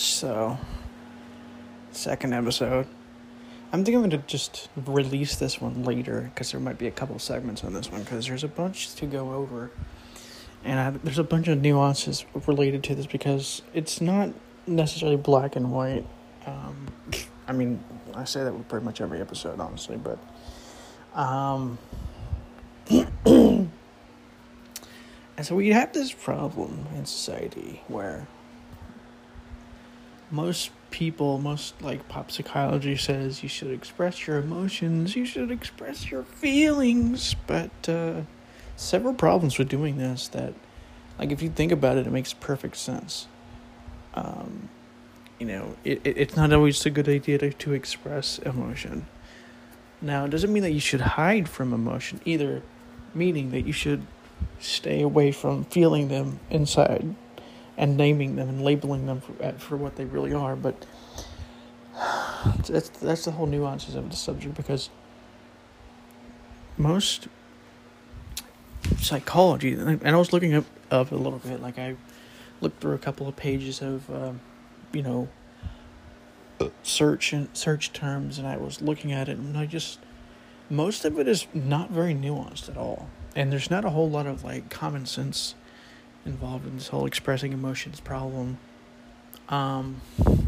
So, second episode. I'm thinking I'm going to just release this one later because there might be a couple segments on this one because there's a bunch to go over. And I, there's a bunch of nuances related to this because it's not necessarily black and white. Um, I mean, I say that with pretty much every episode, honestly, but. Um, and so we have this problem in society where most people, most like pop psychology says you should express your emotions, you should express your feelings, but uh, several problems with doing this that, like, if you think about it, it makes perfect sense. Um, you know, it, it, it's not always a good idea to, to express emotion. Now, it doesn't mean that you should hide from emotion either, meaning that you should stay away from feeling them inside and naming them and labeling them for, for what they really are. But that's that's the whole nuances of the subject because most psychology, and I was looking up, up a little bit, like I looked through a couple of pages of, um, you know, search and search terms, and I was looking at it, and I just most of it is not very nuanced at all, and there's not a whole lot of like common sense involved in this whole expressing emotions problem. Um,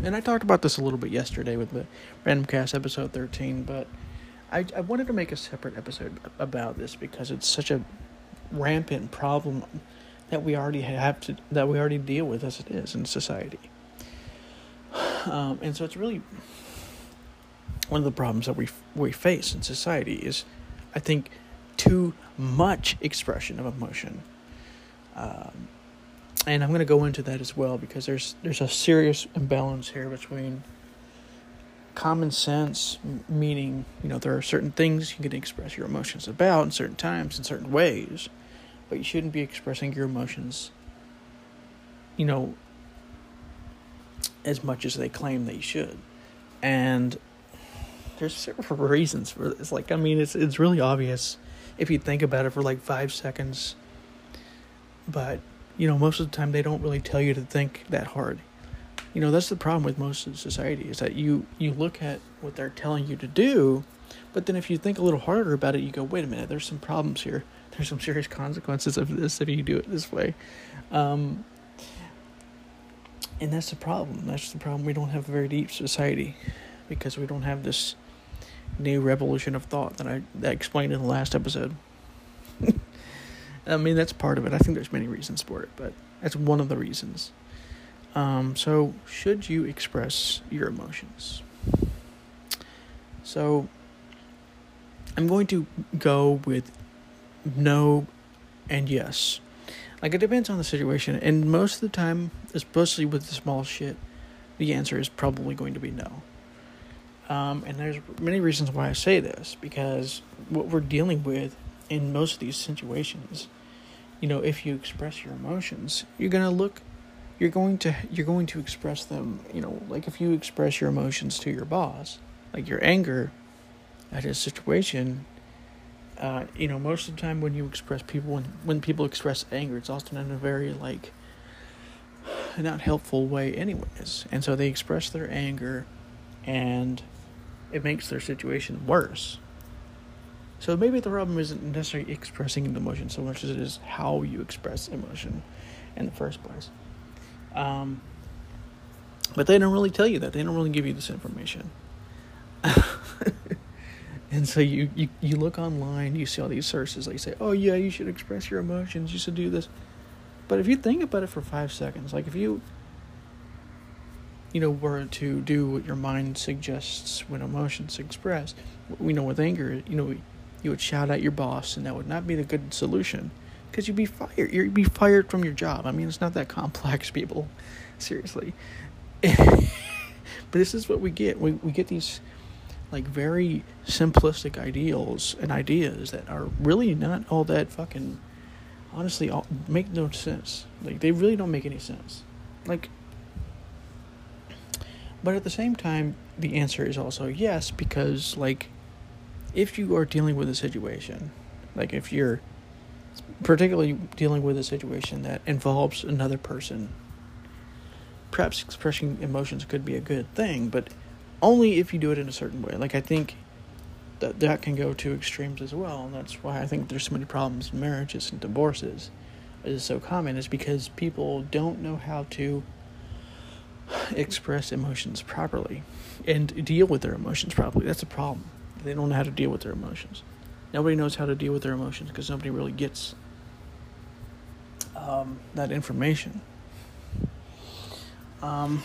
and I talked about this a little bit yesterday with the Random Cast episode 13, but I, I wanted to make a separate episode about this because it's such a rampant problem that we already have to that we already deal with as it is in society. Um, and so it's really one of the problems that we we face in society is, I think, too much expression of emotion. Um, and I'm going to go into that as well because there's there's a serious imbalance here between common sense, meaning you know there are certain things you can express your emotions about in certain times in certain ways, but you shouldn't be expressing your emotions, you know, as much as they claim that you should, and there's several reasons for this. Like I mean, it's it's really obvious if you think about it for like five seconds but you know most of the time they don't really tell you to think that hard. You know that's the problem with most of society is that you you look at what they're telling you to do but then if you think a little harder about it you go wait a minute there's some problems here. There's some serious consequences of this if you do it this way. Um, and that's the problem. That's the problem. We don't have a very deep society because we don't have this new revolution of thought that i that I explained in the last episode I mean, that's part of it. I think there's many reasons for it, but that's one of the reasons. Um, so, should you express your emotions? So, I'm going to go with no and yes. Like, it depends on the situation, and most of the time, especially with the small shit, the answer is probably going to be no. Um, and there's many reasons why I say this because what we're dealing with in most of these situations, you know, if you express your emotions, you're gonna look you're going to you're going to express them, you know, like if you express your emotions to your boss, like your anger at a situation, uh, you know, most of the time when you express people when when people express anger, it's often in a very like not helpful way anyways. And so they express their anger and it makes their situation worse. So maybe the problem isn't necessarily expressing emotion so much as it is how you express emotion in the first place. Um, but they don't really tell you that. They don't really give you this information. and so you, you, you look online, you see all these sources, they say, oh, yeah, you should express your emotions, you should do this. But if you think about it for five seconds, like if you, you know, were to do what your mind suggests when emotions express, we know with anger, you know, you would shout at your boss, and that would not be the good solution because you'd be fired. You'd be fired from your job. I mean, it's not that complex, people. Seriously. but this is what we get. We we get these like very simplistic ideals and ideas that are really not all that fucking honestly all, make no sense. Like they really don't make any sense. Like but at the same time the answer is also yes because like if you are dealing with a situation, like if you're particularly dealing with a situation that involves another person, perhaps expressing emotions could be a good thing, but only if you do it in a certain way. Like I think that that can go to extremes as well, and that's why I think there's so many problems in marriages and divorces. It is so common is because people don't know how to express emotions properly and deal with their emotions properly. That's a problem. They don't know how to deal with their emotions. Nobody knows how to deal with their emotions because nobody really gets um, that information. Um,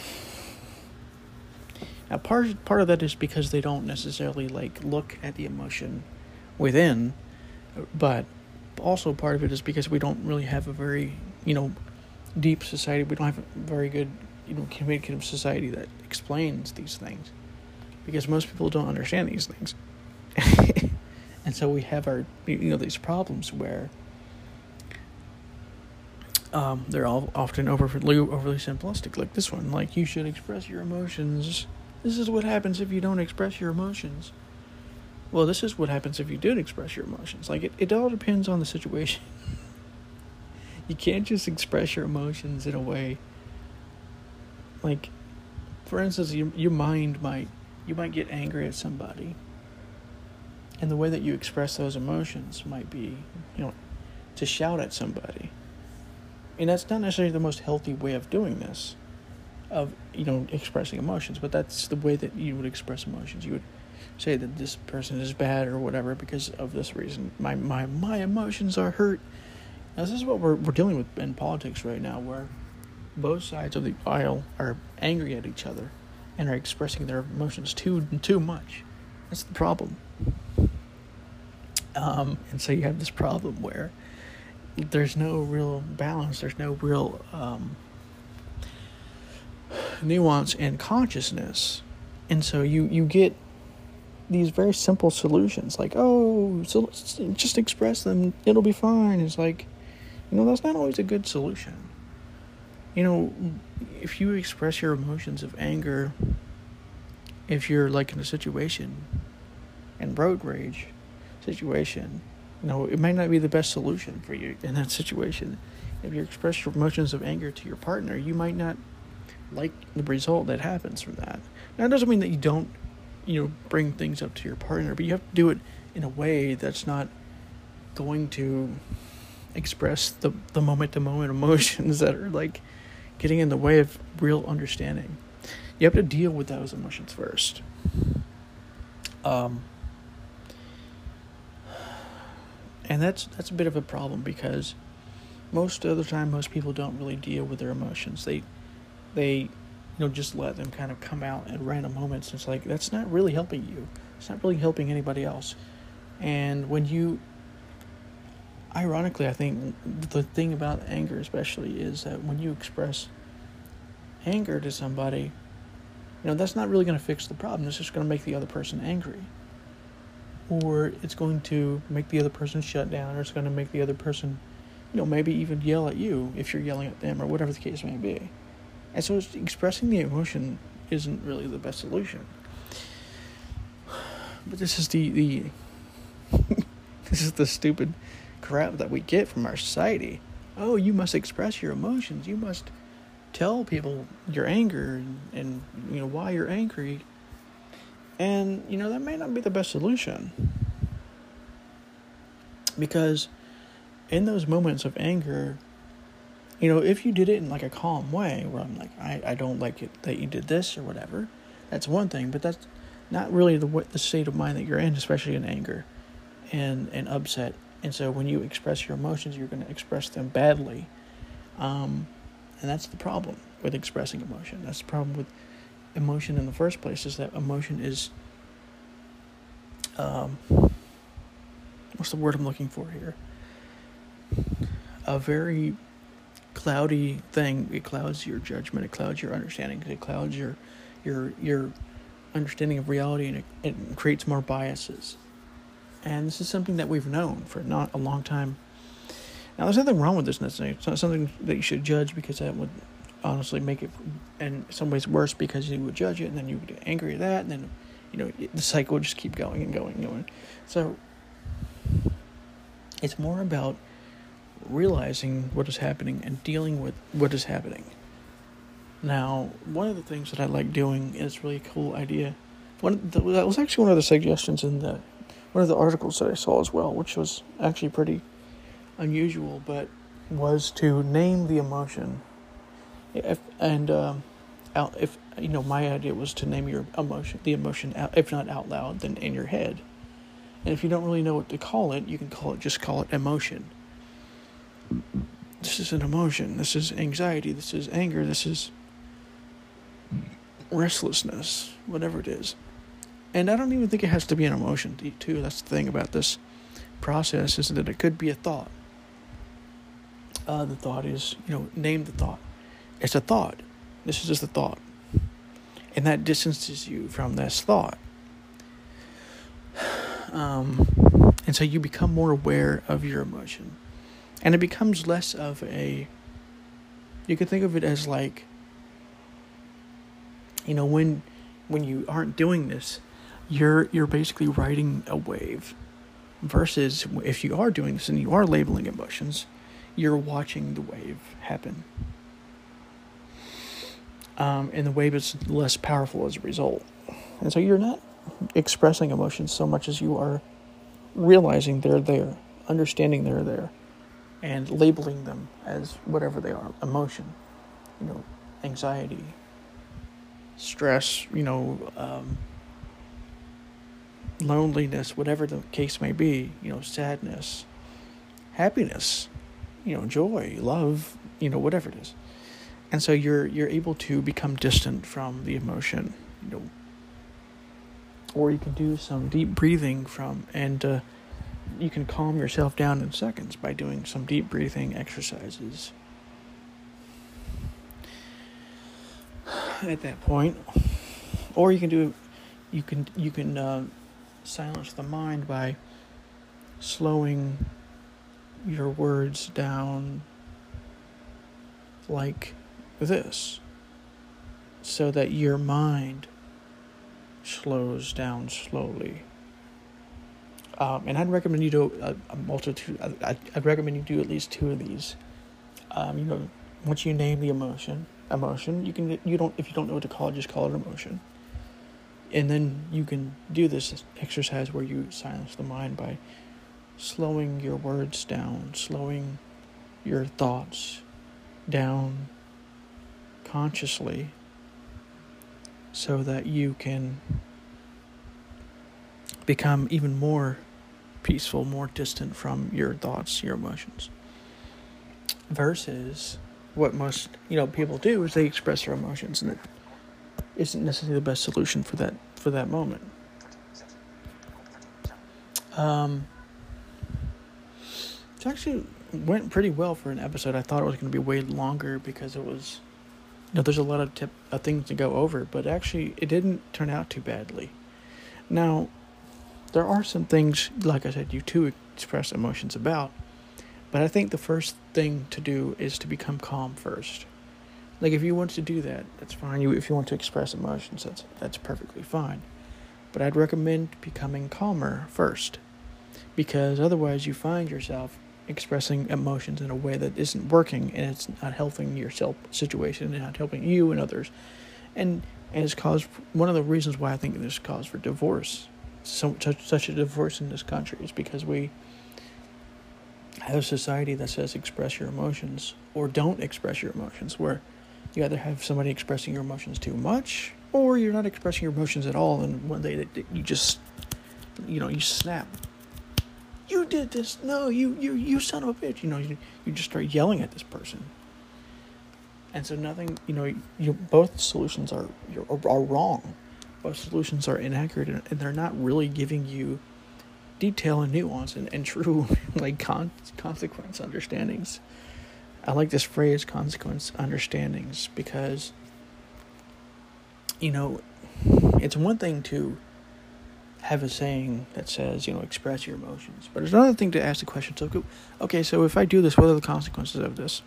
now, part part of that is because they don't necessarily like look at the emotion within, but also part of it is because we don't really have a very you know deep society. We don't have a very good you know communicative society that explains these things because most people don't understand these things, and so we have our you know these problems where um, they're all often overly overly simplistic, like this one. Like you should express your emotions. This is what happens if you don't express your emotions. Well, this is what happens if you do express your emotions. Like it, it all depends on the situation. you can't just express your emotions in a way. Like, for instance, your your mind might you might get angry at somebody, and the way that you express those emotions might be, you know, to shout at somebody. And that's not necessarily the most healthy way of doing this of you know expressing emotions but that's the way that you would express emotions. You would say that this person is bad or whatever because of this reason. My my my emotions are hurt. Now, this is what we're, we're dealing with in politics right now where both sides of the aisle are angry at each other and are expressing their emotions too too much. That's the problem. Um, and so you have this problem where there's no real balance. There's no real um, nuance and consciousness, and so you you get these very simple solutions like oh so just express them it'll be fine. It's like you know that's not always a good solution you know if you express your emotions of anger if you're like in a situation and road rage situation you know, it might not be the best solution for you in that situation. If you express your emotions of anger to your partner, you might not like the result that happens from that. Now, it doesn't mean that you don't, you know, bring things up to your partner, but you have to do it in a way that's not going to express the the moment to moment emotions that are like getting in the way of real understanding. You have to deal with those emotions first. Um, and that's that's a bit of a problem because most of the time most people don't really deal with their emotions they they you know just let them kind of come out at random moments it's like that's not really helping you it's not really helping anybody else and when you ironically i think the thing about anger especially is that when you express anger to somebody you know that's not really going to fix the problem it's just going to make the other person angry or it's going to make the other person shut down, or it's going to make the other person, you know, maybe even yell at you if you're yelling at them, or whatever the case may be. And so expressing the emotion isn't really the best solution. But this is the the this is the stupid crap that we get from our society. Oh, you must express your emotions. You must tell people your anger and, and you know why you're angry and, you know, that may not be the best solution. Because in those moments of anger, you know, if you did it in like a calm way, where I'm like, I, I don't like it that you did this or whatever, that's one thing, but that's not really the the state of mind that you're in, especially in anger and, and upset. And so when you express your emotions, you're going to express them badly. Um, and that's the problem with expressing emotion. That's the problem with emotion in the first place is that emotion is um, what's the word I'm looking for here? A very cloudy thing. It clouds your judgment. It clouds your understanding. It clouds your your your understanding of reality, and it, it creates more biases. And this is something that we've known for not a long time. Now, there's nothing wrong with this necessarily. It's not something that you should judge because that would honestly make it in some ways worse because you would judge it and then you would get angry at that and then you know the cycle would just keep going and going and going so it's more about realizing what is happening and dealing with what is happening Now, one of the things that I like doing is really a cool idea. One the, that was actually one of the suggestions in the one of the articles that I saw as well, which was actually pretty unusual, but was to name the emotion. If, and um, out, if you know, my idea was to name your emotion, the emotion, out, if not out loud, then in your head. And if you don't really know what to call it, you can call it just call it emotion. This is an emotion. This is anxiety. This is anger. This is restlessness, whatever it is. And I don't even think it has to be an emotion, too. That's the thing about this process is that it could be a thought. Uh, the thought is, you know, name the thought. It's a thought. This is just a thought. And that distances you from this thought. Um, and so you become more aware of your emotion. And it becomes less of a. You could think of it as like. You know, when when you aren't doing this, you're you're basically riding a wave versus if you are doing this and you are labeling emotions you're watching the wave happen. Um, and the wave is less powerful as a result. And so you're not expressing emotions so much as you are realizing they're there understanding they're there and labeling them as whatever they are emotion you know anxiety stress you know um, loneliness, whatever the case may be, you know, sadness, happiness, you know, joy, love, you know, whatever it is. And so you're you're able to become distant from the emotion, you know. Or you can do some deep breathing from and uh, you can calm yourself down in seconds by doing some deep breathing exercises. At that point, or you can do, you can you can uh, silence the mind by slowing your words down like this so that your mind slows down slowly. Um, and I'd recommend you do a, a multitude. I'd, I'd, recommend you do at least two of these. Um, you know, once you name the emotion, emotion, you can you don't if you don't know what to call it, just call it emotion and then you can do this exercise where you silence the mind by slowing your words down, slowing your thoughts down consciously so that you can become even more peaceful, more distant from your thoughts, your emotions. Versus what most, you know, people do is they express their emotions and it isn't necessarily the best solution for that for that moment. Um, it actually went pretty well for an episode. I thought it was going to be way longer because it was, you know, there's a lot of tip, uh, things to go over, but actually it didn't turn out too badly. Now, there are some things, like I said, you too express emotions about, but I think the first thing to do is to become calm first. Like if you want to do that, that's fine. You if you want to express emotions, that's that's perfectly fine. But I'd recommend becoming calmer first. Because otherwise you find yourself expressing emotions in a way that isn't working and it's not helping yourself situation and not helping you and others. And and it's caused one of the reasons why I think there's cause for divorce. So such, such a divorce in this country is because we have a society that says express your emotions or don't express your emotions where you either have somebody expressing your emotions too much, or you're not expressing your emotions at all, and one day you just, you know, you snap. You did this. No, you, you, you son of a bitch. You know, you, you just start yelling at this person. And so nothing, you know, you both solutions are are wrong. Both solutions are inaccurate, and they're not really giving you detail and nuance and, and true like con- consequence understandings. I like this phrase, consequence understandings, because, you know, it's one thing to have a saying that says, you know, express your emotions, but it's another thing to ask the question, so, okay, so if I do this, what are the consequences of this?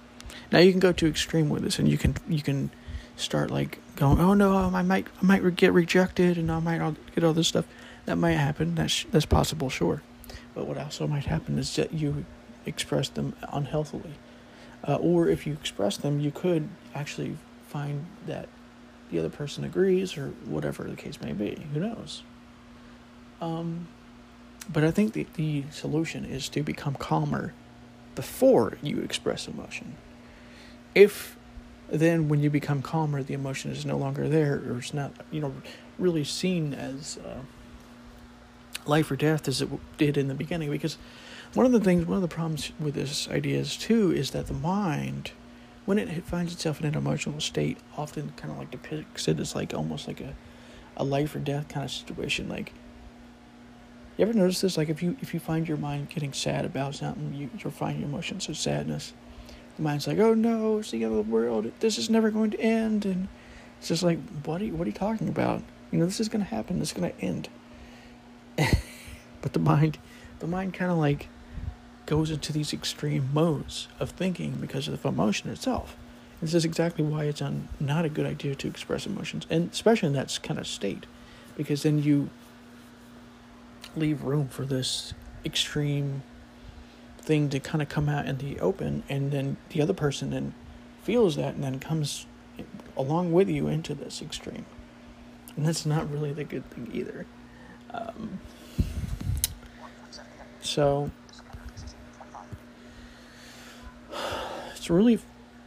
Now you can go to extreme with this, and you can you can start like going, oh no, I might I might get rejected, and I might get all this stuff. That might happen. That's that's possible, sure. But what also might happen is that you express them unhealthily uh, or if you express them, you could actually find that the other person agrees or whatever the case may be. Who knows? Um, but I think the, the solution is to become calmer before you express emotion. If then when you become calmer, the emotion is no longer there or it's not, you know, really seen as uh, life or death as it did in the beginning. Because one of the things, one of the problems with this idea is too, is that the mind, when it finds itself in an emotional state, often kind of like depicts it as like almost like a, a life or death kind of situation. Like, you ever notice this? Like, if you if you find your mind getting sad about something, you you'll emotions of sadness. The mind's like, "Oh no, it's the end of the world. This is never going to end." And it's just like, "What are you, what are you talking about? You know, this is going to happen. This is going to end." but the mind, the mind kind of like goes into these extreme modes of thinking because of the emotion itself. This is exactly why it's un, not a good idea to express emotions, and especially in that kind of state, because then you leave room for this extreme thing to kind of come out in the open, and then the other person then feels that and then comes along with you into this extreme. And that's not really the good thing either. Um, so it's really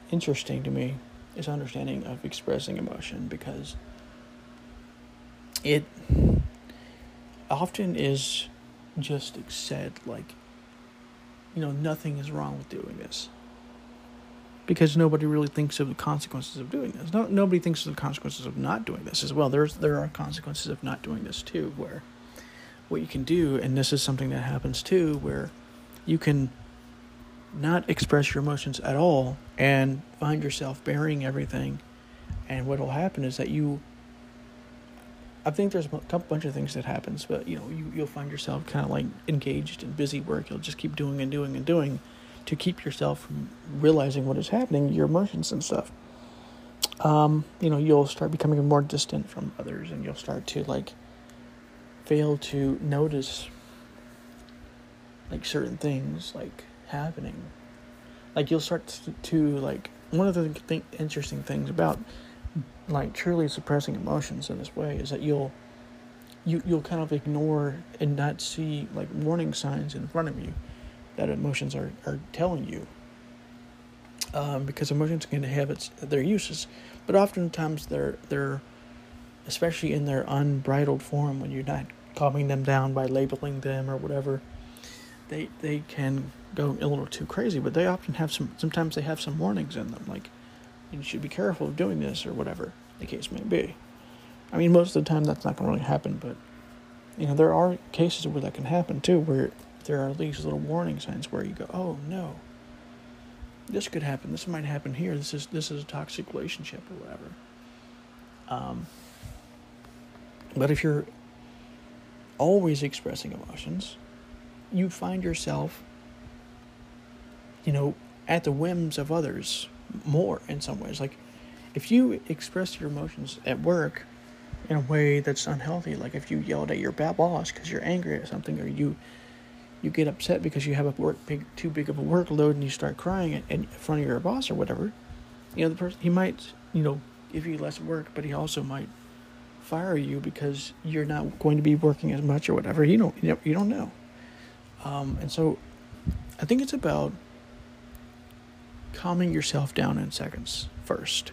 interesting to me is understanding of expressing emotion because it often is just said like you know nothing is wrong with doing this because nobody really thinks of the consequences of doing this. No, nobody thinks of the consequences of not doing this as well. There's there are consequences of not doing this too, where what you can do, and this is something that happens too, where you can not express your emotions at all and find yourself burying everything. And what will happen is that you, I think there's a couple bunch of things that happens, but you know, you, you'll find yourself kind of like engaged in busy work. You'll just keep doing and doing and doing to keep yourself from realizing what is happening, your emotions and stuff. Um, you know, you'll start becoming more distant from others and you'll start to like fail to notice like certain things like happening. Like you'll start to, to like one of the th- interesting things about like truly suppressing emotions in this way is that you'll you you'll kind of ignore and not see like warning signs in front of you that emotions are, are telling you. Um, because emotions can have its their uses, but oftentimes they're they're especially in their unbridled form when you're not calming them down by labeling them or whatever. They they can go a little too crazy, but they often have some. Sometimes they have some warnings in them, like you should be careful of doing this or whatever the case may be. I mean, most of the time that's not going to really happen, but you know there are cases where that can happen too, where there are these little warning signs where you go, oh no, this could happen. This might happen here. This is this is a toxic relationship or whatever. Um, but if you're always expressing emotions, you find yourself, you know, at the whims of others more in some ways. Like if you express your emotions at work in a way that's unhealthy, like if you yelled at your bad boss because you're angry at something, or you you get upset because you have a work big too big of a workload and you start crying in front of your boss or whatever, you know the person he might you know give you less work, but he also might fire you because you're not going to be working as much or whatever. You don't you don't know, um, and so I think it's about calming yourself down in seconds first,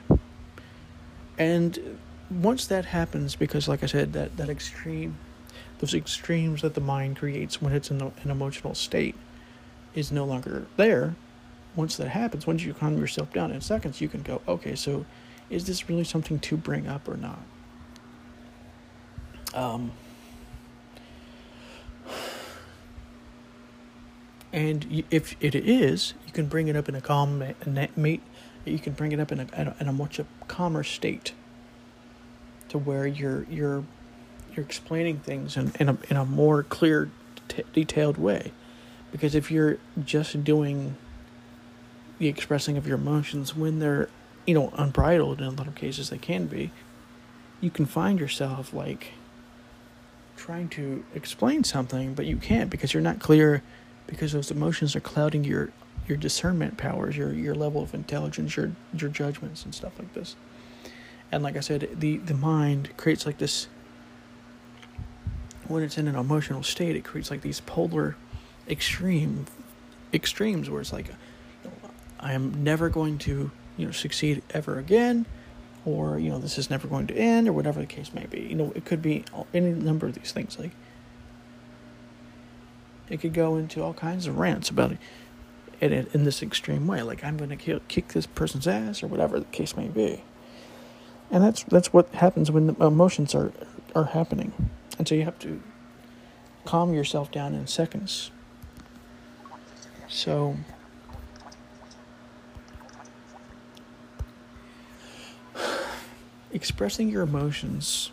and once that happens, because like I said, that that extreme those extremes that the mind creates when it's in an emotional state is no longer there. Once that happens, once you calm yourself down in seconds, you can go, okay, so is this really something to bring up or not? Um, and if it is, you can bring it up in a calm mate. You can bring it up in a, in a much uh, calmer state, to where you're you're you're explaining things in, in a in a more clear, t- detailed way. Because if you're just doing the expressing of your emotions when they're, you know, unbridled in a lot of cases they can be, you can find yourself like trying to explain something, but you can't because you're not clear because those emotions are clouding your your discernment powers, your your level of intelligence, your your judgments and stuff like this. And like I said, the the mind creates like this when it's in an emotional state, it creates like these polar extreme extremes where it's like I am never going to, you know, succeed ever again or you know this is never going to end or whatever the case may be. You know, it could be any number of these things like it could go into all kinds of rants about it in, in this extreme way like i'm going to kick this person's ass or whatever the case may be. And that's that's what happens when the emotions are are happening. And so you have to calm yourself down in seconds. So expressing your emotions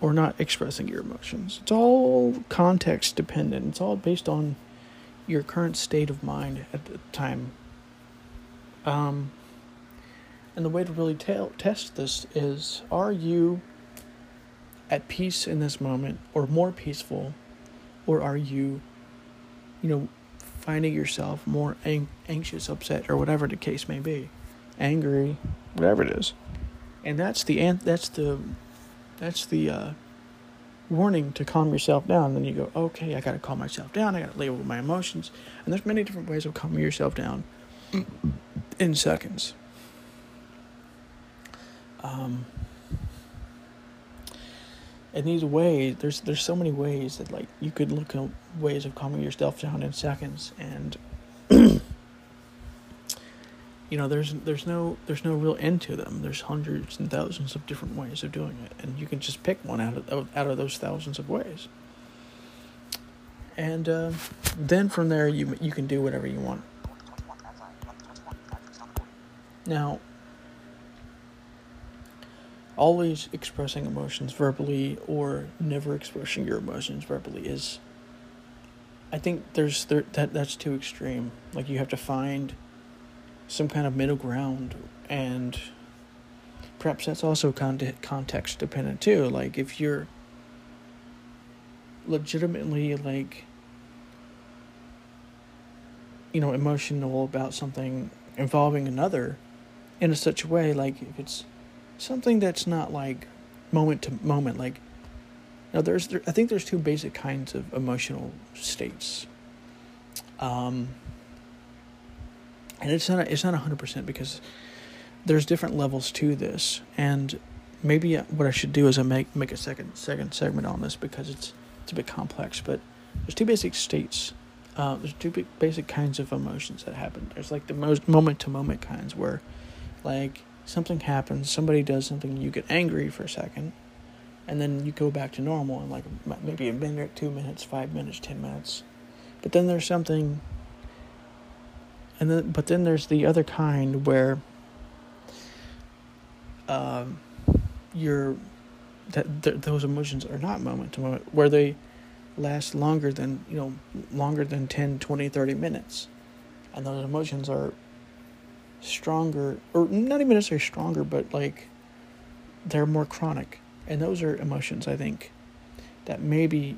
or not expressing your emotions. It's all context dependent. It's all based on your current state of mind at the time. Um, and the way to really test this is are you at peace in this moment or more peaceful or are you you know finding yourself more ang- anxious upset or whatever the case may be angry whatever it is and that's the an- that's the that's the uh, warning to calm yourself down. And then you go, okay, I got to calm myself down. I got to label my emotions. And there's many different ways of calming yourself down in seconds. Um, and these ways, there's there's so many ways that like you could look at ways of calming yourself down in seconds, and you know there's there's no there's no real end to them. There's hundreds and thousands of different ways of doing it and you can just pick one out of out of those thousands of ways. And uh, then from there you you can do whatever you want. Now always expressing emotions verbally or never expressing your emotions verbally is i think there's there, that that's too extreme. Like you have to find some kind of middle ground and perhaps that's also context dependent too like if you're legitimately like you know emotional about something involving another in a such a way like if it's something that's not like moment to moment like know there's there, i think there's two basic kinds of emotional states. Um and it's not it's not hundred percent because there's different levels to this, and maybe what I should do is I make make a second second segment on this because it's it's a bit complex. But there's two basic states. Uh, there's two basic kinds of emotions that happen. There's like the most moment to moment kinds where, like something happens, somebody does something, you get angry for a second, and then you go back to normal in like maybe a minute, two minutes, five minutes, ten minutes. But then there's something and then but then there's the other kind where um, you're that th- those emotions are not moment to moment where they last longer than you know longer than 10 20 30 minutes. And those emotions are stronger or not even necessarily stronger but like they're more chronic. And those are emotions i think that maybe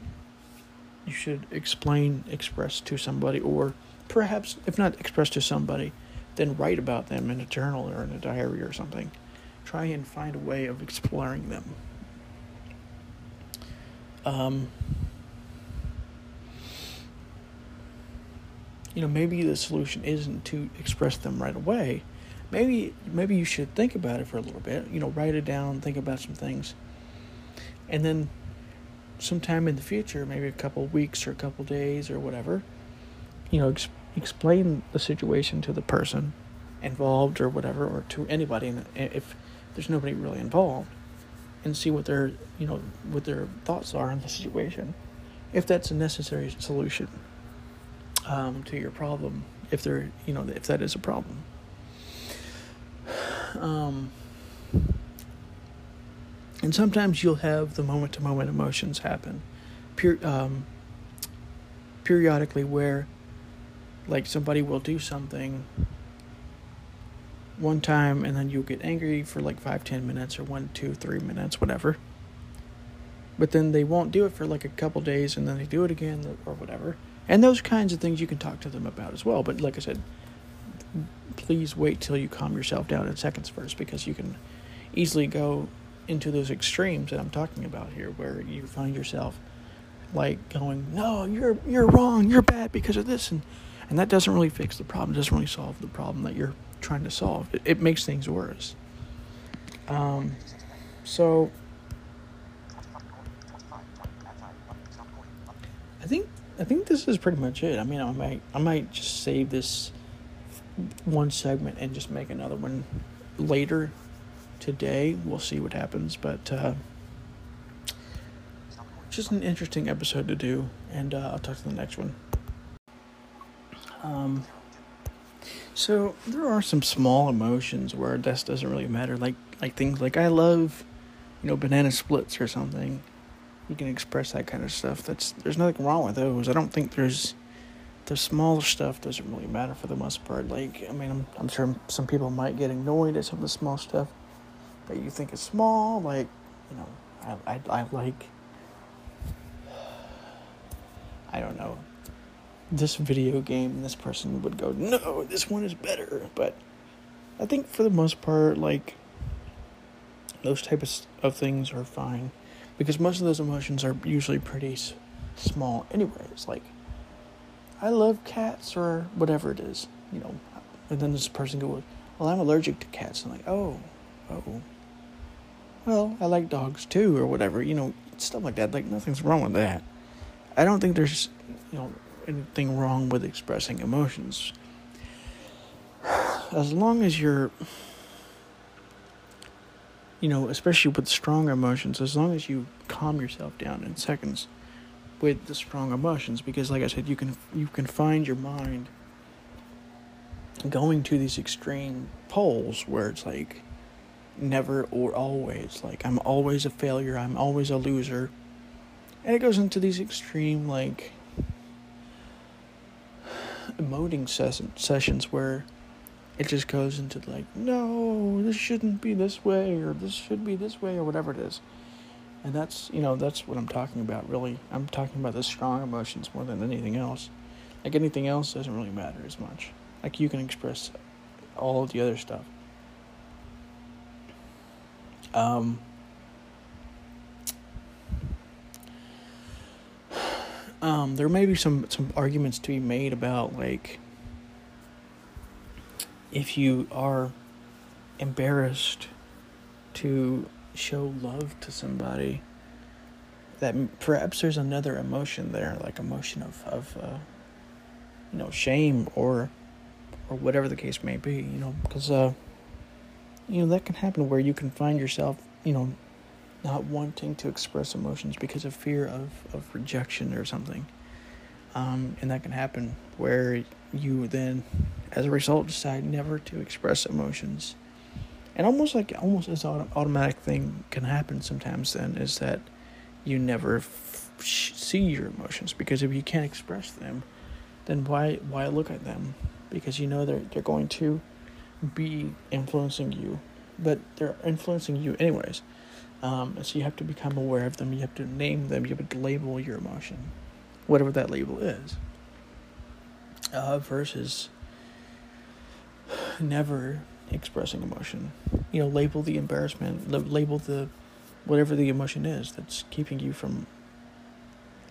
you should explain express to somebody or perhaps, if not express to somebody, then write about them in a journal or in a diary or something. Try and find a way of exploring them. Um, you know, maybe the solution isn't to express them right away. Maybe maybe you should think about it for a little bit. You know, write it down, think about some things, and then sometime in the future, maybe a couple weeks or a couple days or whatever, you know, explain the situation to the person involved or whatever, or to anybody if there's nobody really involved, and see what their you know what their thoughts are on the situation, if that's a necessary solution um, to your problem, if there you know if that is a problem. Um, and sometimes you'll have the moment to moment emotions happen, pure, um, periodically where like somebody will do something one time and then you'll get angry for like five ten minutes or one two three minutes whatever but then they won't do it for like a couple days and then they do it again or whatever and those kinds of things you can talk to them about as well but like i said please wait till you calm yourself down in seconds first because you can easily go into those extremes that I'm talking about here, where you find yourself like going, "No, you're you're wrong. You're bad because of this," and and that doesn't really fix the problem. It doesn't really solve the problem that you're trying to solve. It, it makes things worse. Um, so I think I think this is pretty much it. I mean, I might I might just save this one segment and just make another one later today. We'll see what happens, but uh, just an interesting episode to do, and uh, I'll talk to the next one. Um, so there are some small emotions where this doesn't really matter, like like things like I love, you know, banana splits or something. You can express that kind of stuff. That's there's nothing wrong with those. I don't think there's the small stuff doesn't really matter for the most part. Like I mean, I'm I'm sure some people might get annoyed at some of the small stuff that you think is small. Like you know, I I, I like. I don't know this video game, this person would go, no, this one is better. But I think for the most part, like, those types of things are fine because most of those emotions are usually pretty s- small, anyways. Like, I love cats or whatever it is, you know. And then this person goes, well, I'm allergic to cats. I'm like, oh, oh. Well, I like dogs too, or whatever, you know, stuff like that. Like, nothing's wrong with that. I don't think there's, you know, anything wrong with expressing emotions. As long as you're, you know, especially with strong emotions, as long as you calm yourself down in seconds with the strong emotions, because like I said, you can you can find your mind going to these extreme poles where it's like never or always, like I'm always a failure, I'm always a loser, and it goes into these extreme like emoting ses- sessions where it just goes into like, no, this shouldn't be this way, or this should be this way, or whatever it is. And that's, you know, that's what I'm talking about, really. I'm talking about the strong emotions more than anything else. Like anything else doesn't really matter as much. Like you can express all the other stuff. Um, um, there may be some some arguments to be made about like if you are embarrassed to show love to somebody that perhaps there's another emotion there like emotion of of uh, you know shame or or whatever the case may be you know because uh you know that can happen where you can find yourself you know not wanting to express emotions because of fear of, of rejection or something. Um, and that can happen where you then, as a result, decide never to express emotions. And almost like almost as an automatic thing can happen sometimes. Then is that you never f- see your emotions because if you can't express them, then why why look at them? Because you know they're they're going to be influencing you, but they're influencing you anyways. Um, so you have to become aware of them. You have to name them. You have to label your emotion, whatever that label is. Uh, versus never expressing emotion. You know, label the embarrassment. Label the whatever the emotion is that's keeping you from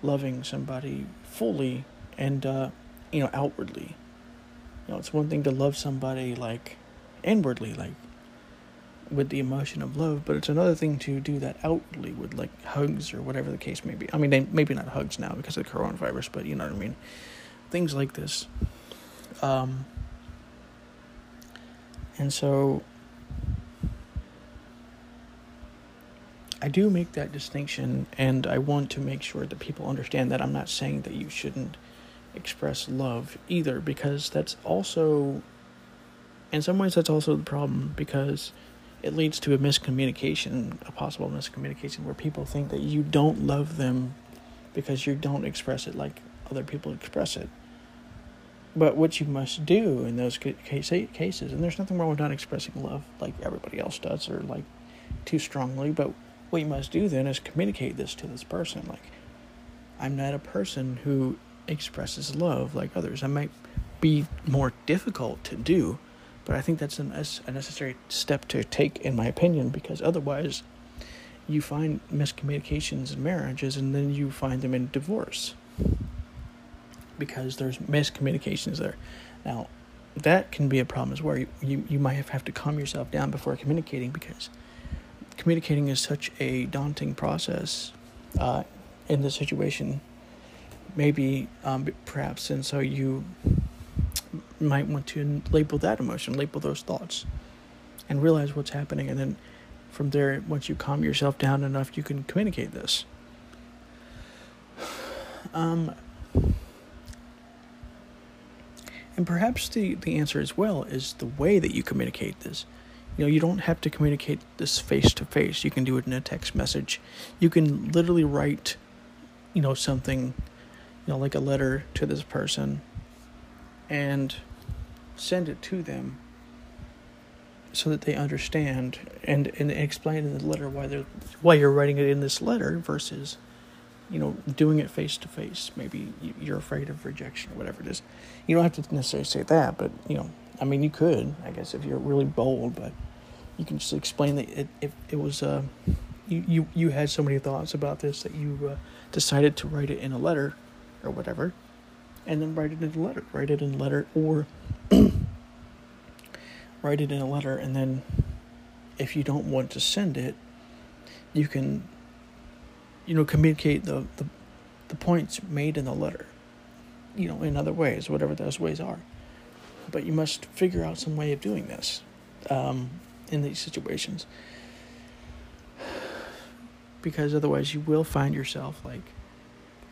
loving somebody fully and uh, you know outwardly. You know, it's one thing to love somebody like inwardly, like with the emotion of love, but it's another thing to do that outwardly with like hugs or whatever the case may be. I mean, maybe not hugs now because of the coronavirus, but you know what I mean. Things like this. Um, and so I do make that distinction, and I want to make sure that people understand that I'm not saying that you shouldn't express love either, because that's also, in some ways, that's also the problem because it leads to a miscommunication, a possible miscommunication where people think that you don't love them because you don't express it like other people express it. But what you must do in those cases, and there's nothing wrong with not expressing love like everybody else does or like too strongly, but what you must do then is communicate this to this person. Like, I'm not a person who expresses love like others. I might be more difficult to do But I think that's a necessary step to take, in my opinion, because otherwise, you find miscommunications in marriages, and then you find them in divorce because there's miscommunications there. Now, that can be a problem as well. You, you, you might have, have to calm yourself down before communicating because communicating is such a daunting process uh, in this situation. Maybe, um, perhaps, and so you might want to label that emotion, label those thoughts, and realize what's happening. And then from there, once you calm yourself down enough, you can communicate this. Um, and perhaps the, the answer as well is the way that you communicate this. You know, you don't have to communicate this face to face. You can do it in a text message. You can literally write, you know, something, you know, like a letter to this person and send it to them so that they understand and, and explain in the letter why they're why you're writing it in this letter versus you know doing it face to face maybe you're afraid of rejection or whatever it is you don't have to necessarily say that but you know i mean you could i guess if you're really bold but you can just explain that it, it, it was uh, you, you you had so many thoughts about this that you uh, decided to write it in a letter or whatever and then write it in a letter. Write it in a letter or write it in a letter and then if you don't want to send it, you can you know communicate the, the the points made in the letter. You know, in other ways, whatever those ways are. But you must figure out some way of doing this um, in these situations. Because otherwise, you will find yourself like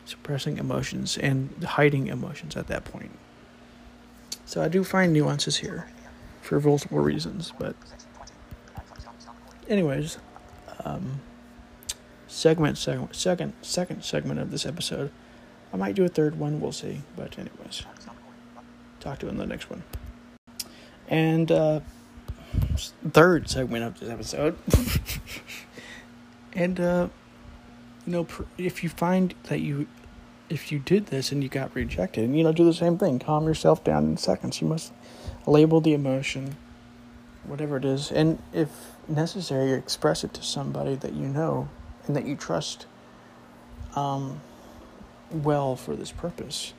suppressing emotions and hiding emotions at that point. So I do find nuances here for multiple reasons, but anyways, um, segment, segment, second, second segment of this episode. I might do a third one. We'll see. But anyways, talk to you in the next one. And uh, third segment of this episode. and uh, you know, if you find that you if you did this and you got rejected, and you know, do the same thing. Calm yourself down in seconds. You must label the emotion, whatever it is, and if necessary, express it to somebody that you know and that you trust um, well for this purpose.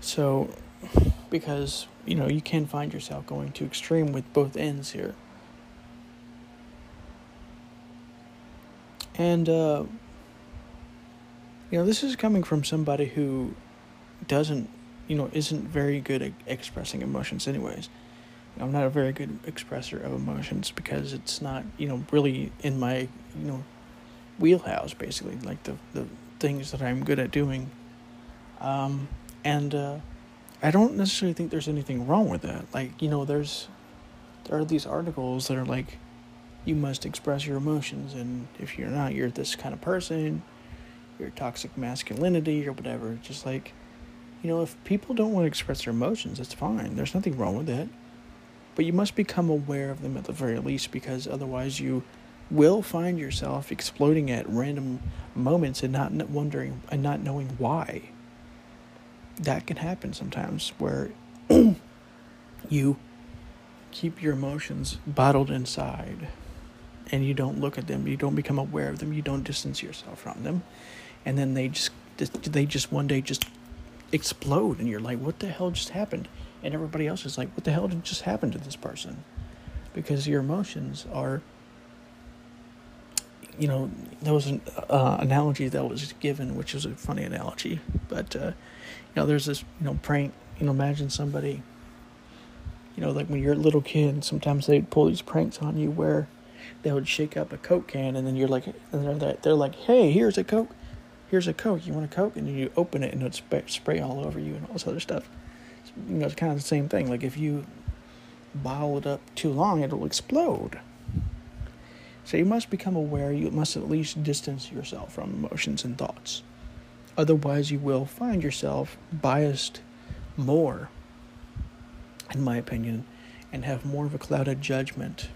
So, because, you know, you can find yourself going too extreme with both ends here. And, uh, you know, this is coming from somebody who doesn't, you know, isn't very good at expressing emotions, anyways. I'm not a very good expresser of emotions because it's not, you know, really in my, you know, wheelhouse, basically, like the, the things that I'm good at doing. Um, and, uh, I don't necessarily think there's anything wrong with that. Like, you know, there's, there are these articles that are like, you must express your emotions. And if you're not, you're this kind of person, you're toxic masculinity or whatever. Just like, you know, if people don't want to express their emotions, that's fine. There's nothing wrong with that. But you must become aware of them at the very least because otherwise you will find yourself exploding at random moments and not wondering and not knowing why. That can happen sometimes where you keep your emotions bottled inside and you don't look at them, you don't become aware of them, you don't distance yourself from them, and then they just they just one day just explode, and you're like, what the hell just happened? And everybody else is like, what the hell did just happen to this person? Because your emotions are, you know, there was an uh, analogy that was given, which was a funny analogy, but uh, you know, there's this you know prank. You know, imagine somebody you know, like when you're a little kid, sometimes they'd pull these pranks on you where they would shake up a Coke can, and then you're like, and they're, they're like, hey, here's a Coke, here's a Coke. You want a Coke? And then you open it, and it would spray all over you and all this other stuff. You know, it's kind of the same thing. Like if you bottle it up too long, it'll explode. So you must become aware. You must at least distance yourself from emotions and thoughts. Otherwise, you will find yourself biased more, in my opinion, and have more of a clouded judgment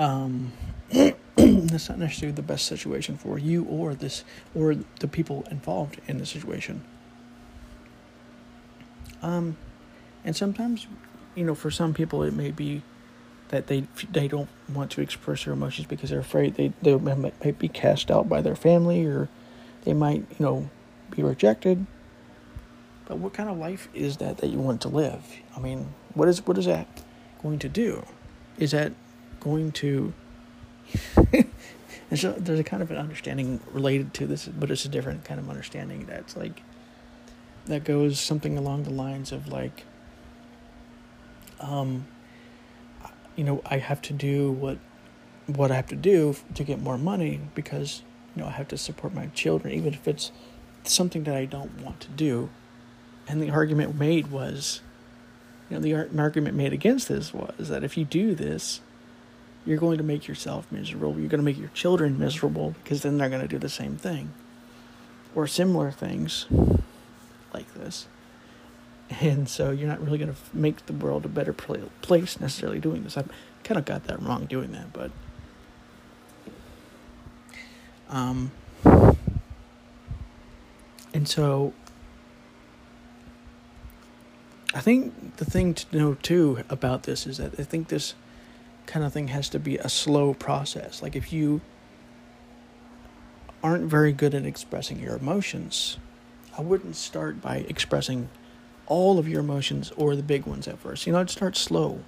um, that's not necessarily the best situation for you or this or the people involved in the situation. Um, and sometimes, you know, for some people it may be that they they don't want to express their emotions because they're afraid they they might be cast out by their family or they might you know be rejected. But what kind of life is that that you want to live? I mean, what is what is that going to do? Is that going to and so there's a kind of an understanding related to this, but it's a different kind of understanding that's like that goes something along the lines of like um you know, I have to do what what I have to do to get more money because you know I have to support my children, even if it's something that I don't want to do. And the argument made was, you know, the argument made against this was that if you do this, you're going to make yourself miserable. You're going to make your children miserable because then they're going to do the same thing or similar things like this. And so you're not really going to make the world a better place necessarily doing this. I kind of got that wrong doing that, but um and so I think the thing to know too about this is that I think this kind of thing has to be a slow process. Like if you aren't very good at expressing your emotions, I wouldn't start by expressing all of your emotions or the big ones at first. You know, I'd start slow.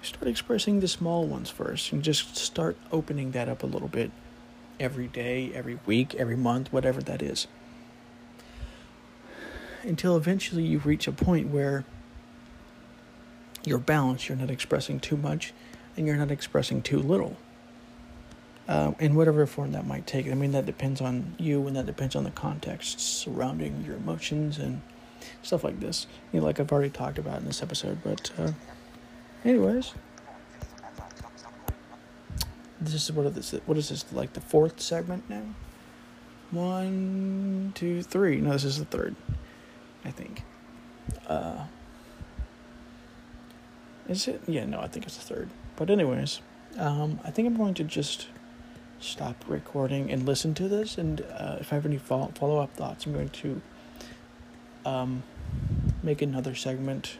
Start expressing the small ones first and just start opening that up a little bit every day, every week, every month, whatever that is. Until eventually you reach a point where you're balanced, you're not expressing too much and you're not expressing too little. Uh, in whatever form that might take. I mean, that depends on you and that depends on the context surrounding your emotions and stuff like this. You know, like I've already talked about in this episode. But, uh, anyways, this is what is this? What is this? Like the fourth segment now? One, two, three. No, this is the third. I think. Uh, is it? Yeah, no, I think it's the third. But anyways, um, I think I'm going to just stop recording and listen to this. And uh, if I have any follow follow up thoughts, I'm going to um, make another segment.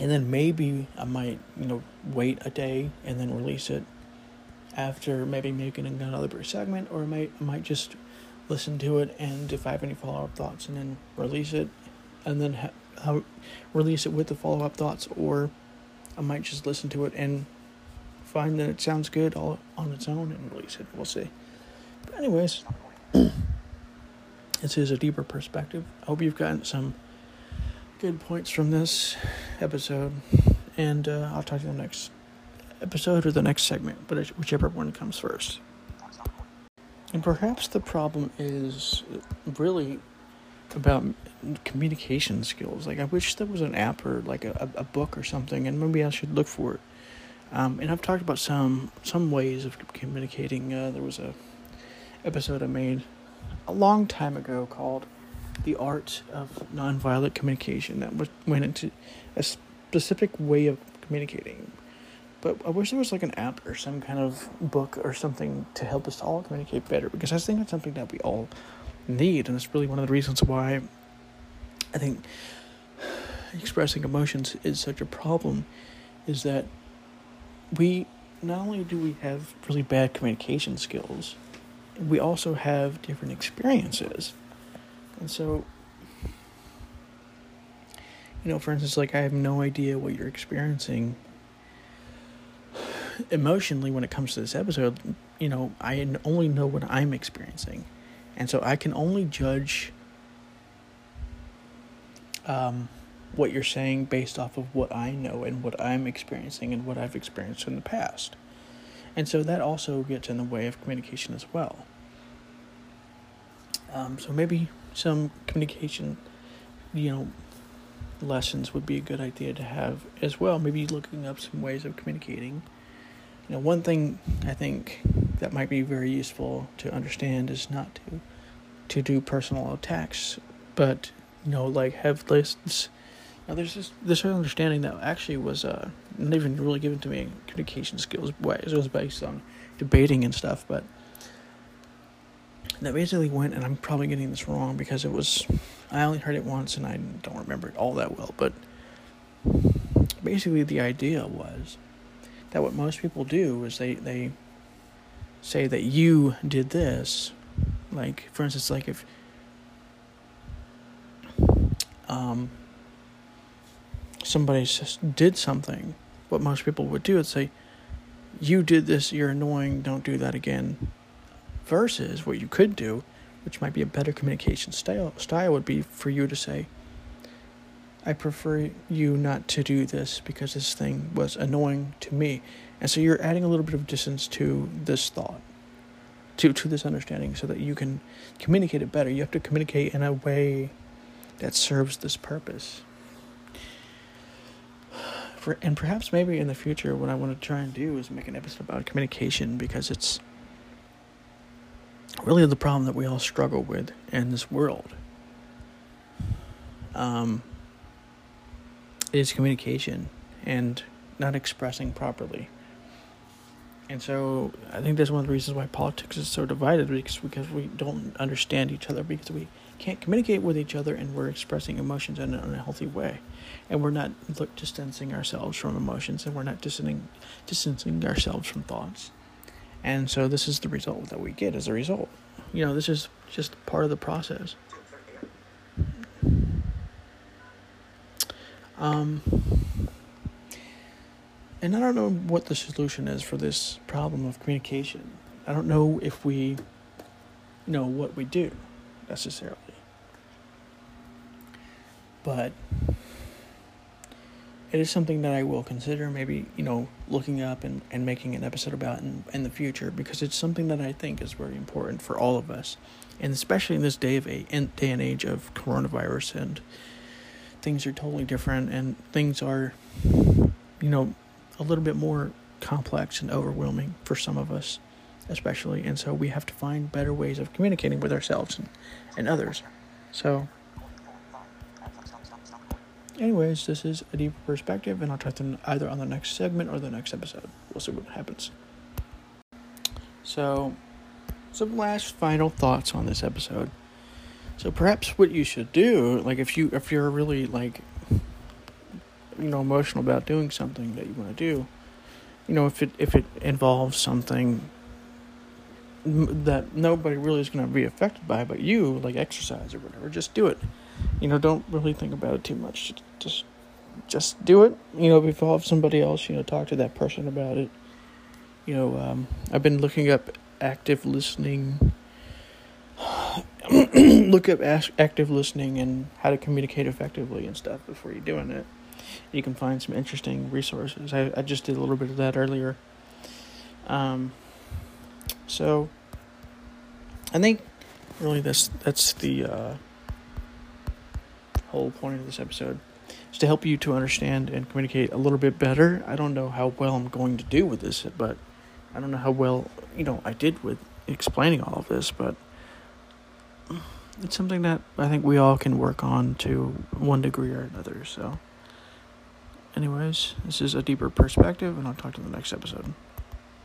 And then maybe I might, you know, wait a day and then release it after maybe making another segment, or I might I might just listen to it and if I have any follow up thoughts, and then release it, and then ha- release it with the follow up thoughts, or I might just listen to it and find that it sounds good all on its own and release it. We'll see. But anyways, this is a deeper perspective. I hope you've gotten some good points from this episode, and uh, I'll talk to you in the next episode or the next segment, but whichever one comes first. And perhaps the problem is really about communication skills. Like I wish there was an app or like a, a book or something, and maybe I should look for it. Um, and I've talked about some some ways of communicating. Uh, there was a episode I made a long time ago called "The Art of Nonviolent Communication" that was, went into a specific way of communicating. But I wish there was like an app or some kind of book or something to help us all communicate better because I think it's something that we all need, and it's really one of the reasons why I think expressing emotions is such a problem. Is that we not only do we have really bad communication skills, we also have different experiences, and so you know, for instance, like I have no idea what you're experiencing emotionally when it comes to this episode. You know, I only know what I'm experiencing. And so I can only judge um, what you're saying based off of what I know and what I'm experiencing and what I've experienced in the past. And so that also gets in the way of communication as well. Um, so maybe some communication, you know, lessons would be a good idea to have as well. Maybe looking up some ways of communicating. You know, one thing I think that might be very useful to understand is not to to do personal attacks, but you know, like have lists Now, there's this this understanding that actually was uh, not even really given to me in communication skills ways. It was based on debating and stuff, but that basically went, and I'm probably getting this wrong because it was, I only heard it once and I don't remember it all that well, but basically the idea was that what most people do is they, they say that you did this. Like, for instance, like if, um, somebody just did something, what most people would do is say, you did this, you're annoying, don't do that again Versus what you could do, which might be a better communication style, style would be for you to say, I prefer you not to do this because this thing was annoying to me. And so you're adding a little bit of distance to this thought, to, to this understanding, so that you can communicate it better. You have to communicate in a way that serves this purpose. For, and perhaps maybe in the future, what I want to try and do is make an episode about communication because it's really the problem that we all struggle with in this world um, is communication and not expressing properly. And so I think that's one of the reasons why politics is so divided because because we don't understand each other because we can't communicate with each other and we're expressing emotions in, in a healthy way. And we're not look, distancing ourselves from emotions and we're not distancing, distancing ourselves from thoughts. And so this is the result that we get as a result. You know, this is just part of the process. Um, and I don't know what the solution is for this problem of communication. I don't know if we know what we do necessarily. But it is something that I will consider maybe, you know, looking up and, and making an episode about in, in the future because it's something that I think is very important for all of us. And especially in this day of a day and age of coronavirus and things are totally different and things are you know, a little bit more complex and overwhelming for some of us especially and so we have to find better ways of communicating with ourselves and, and others. So anyways, this is a deeper perspective, and I'll try to either on the next segment or the next episode. We'll see what happens. So, some last final thoughts on this episode. So perhaps what you should do, like if you if you're really like you know emotional about doing something that you want to do, you know if it if it involves something that nobody really is going to be affected by but you like exercise or whatever just do it. You know don't really think about it too much. Just just do it. You know if you have somebody else you know talk to that person about it. You know um, i've been looking up active listening look up active listening and how to communicate effectively and stuff before you're doing it you can find some interesting resources i, I just did a little bit of that earlier um, so i think really that's that's the uh, whole point of this episode is to help you to understand and communicate a little bit better. I don't know how well I'm going to do with this, but I don't know how well, you know, I did with explaining all of this, but it's something that I think we all can work on to one degree or another. So, anyways, this is a deeper perspective, and I'll talk to you in the next episode.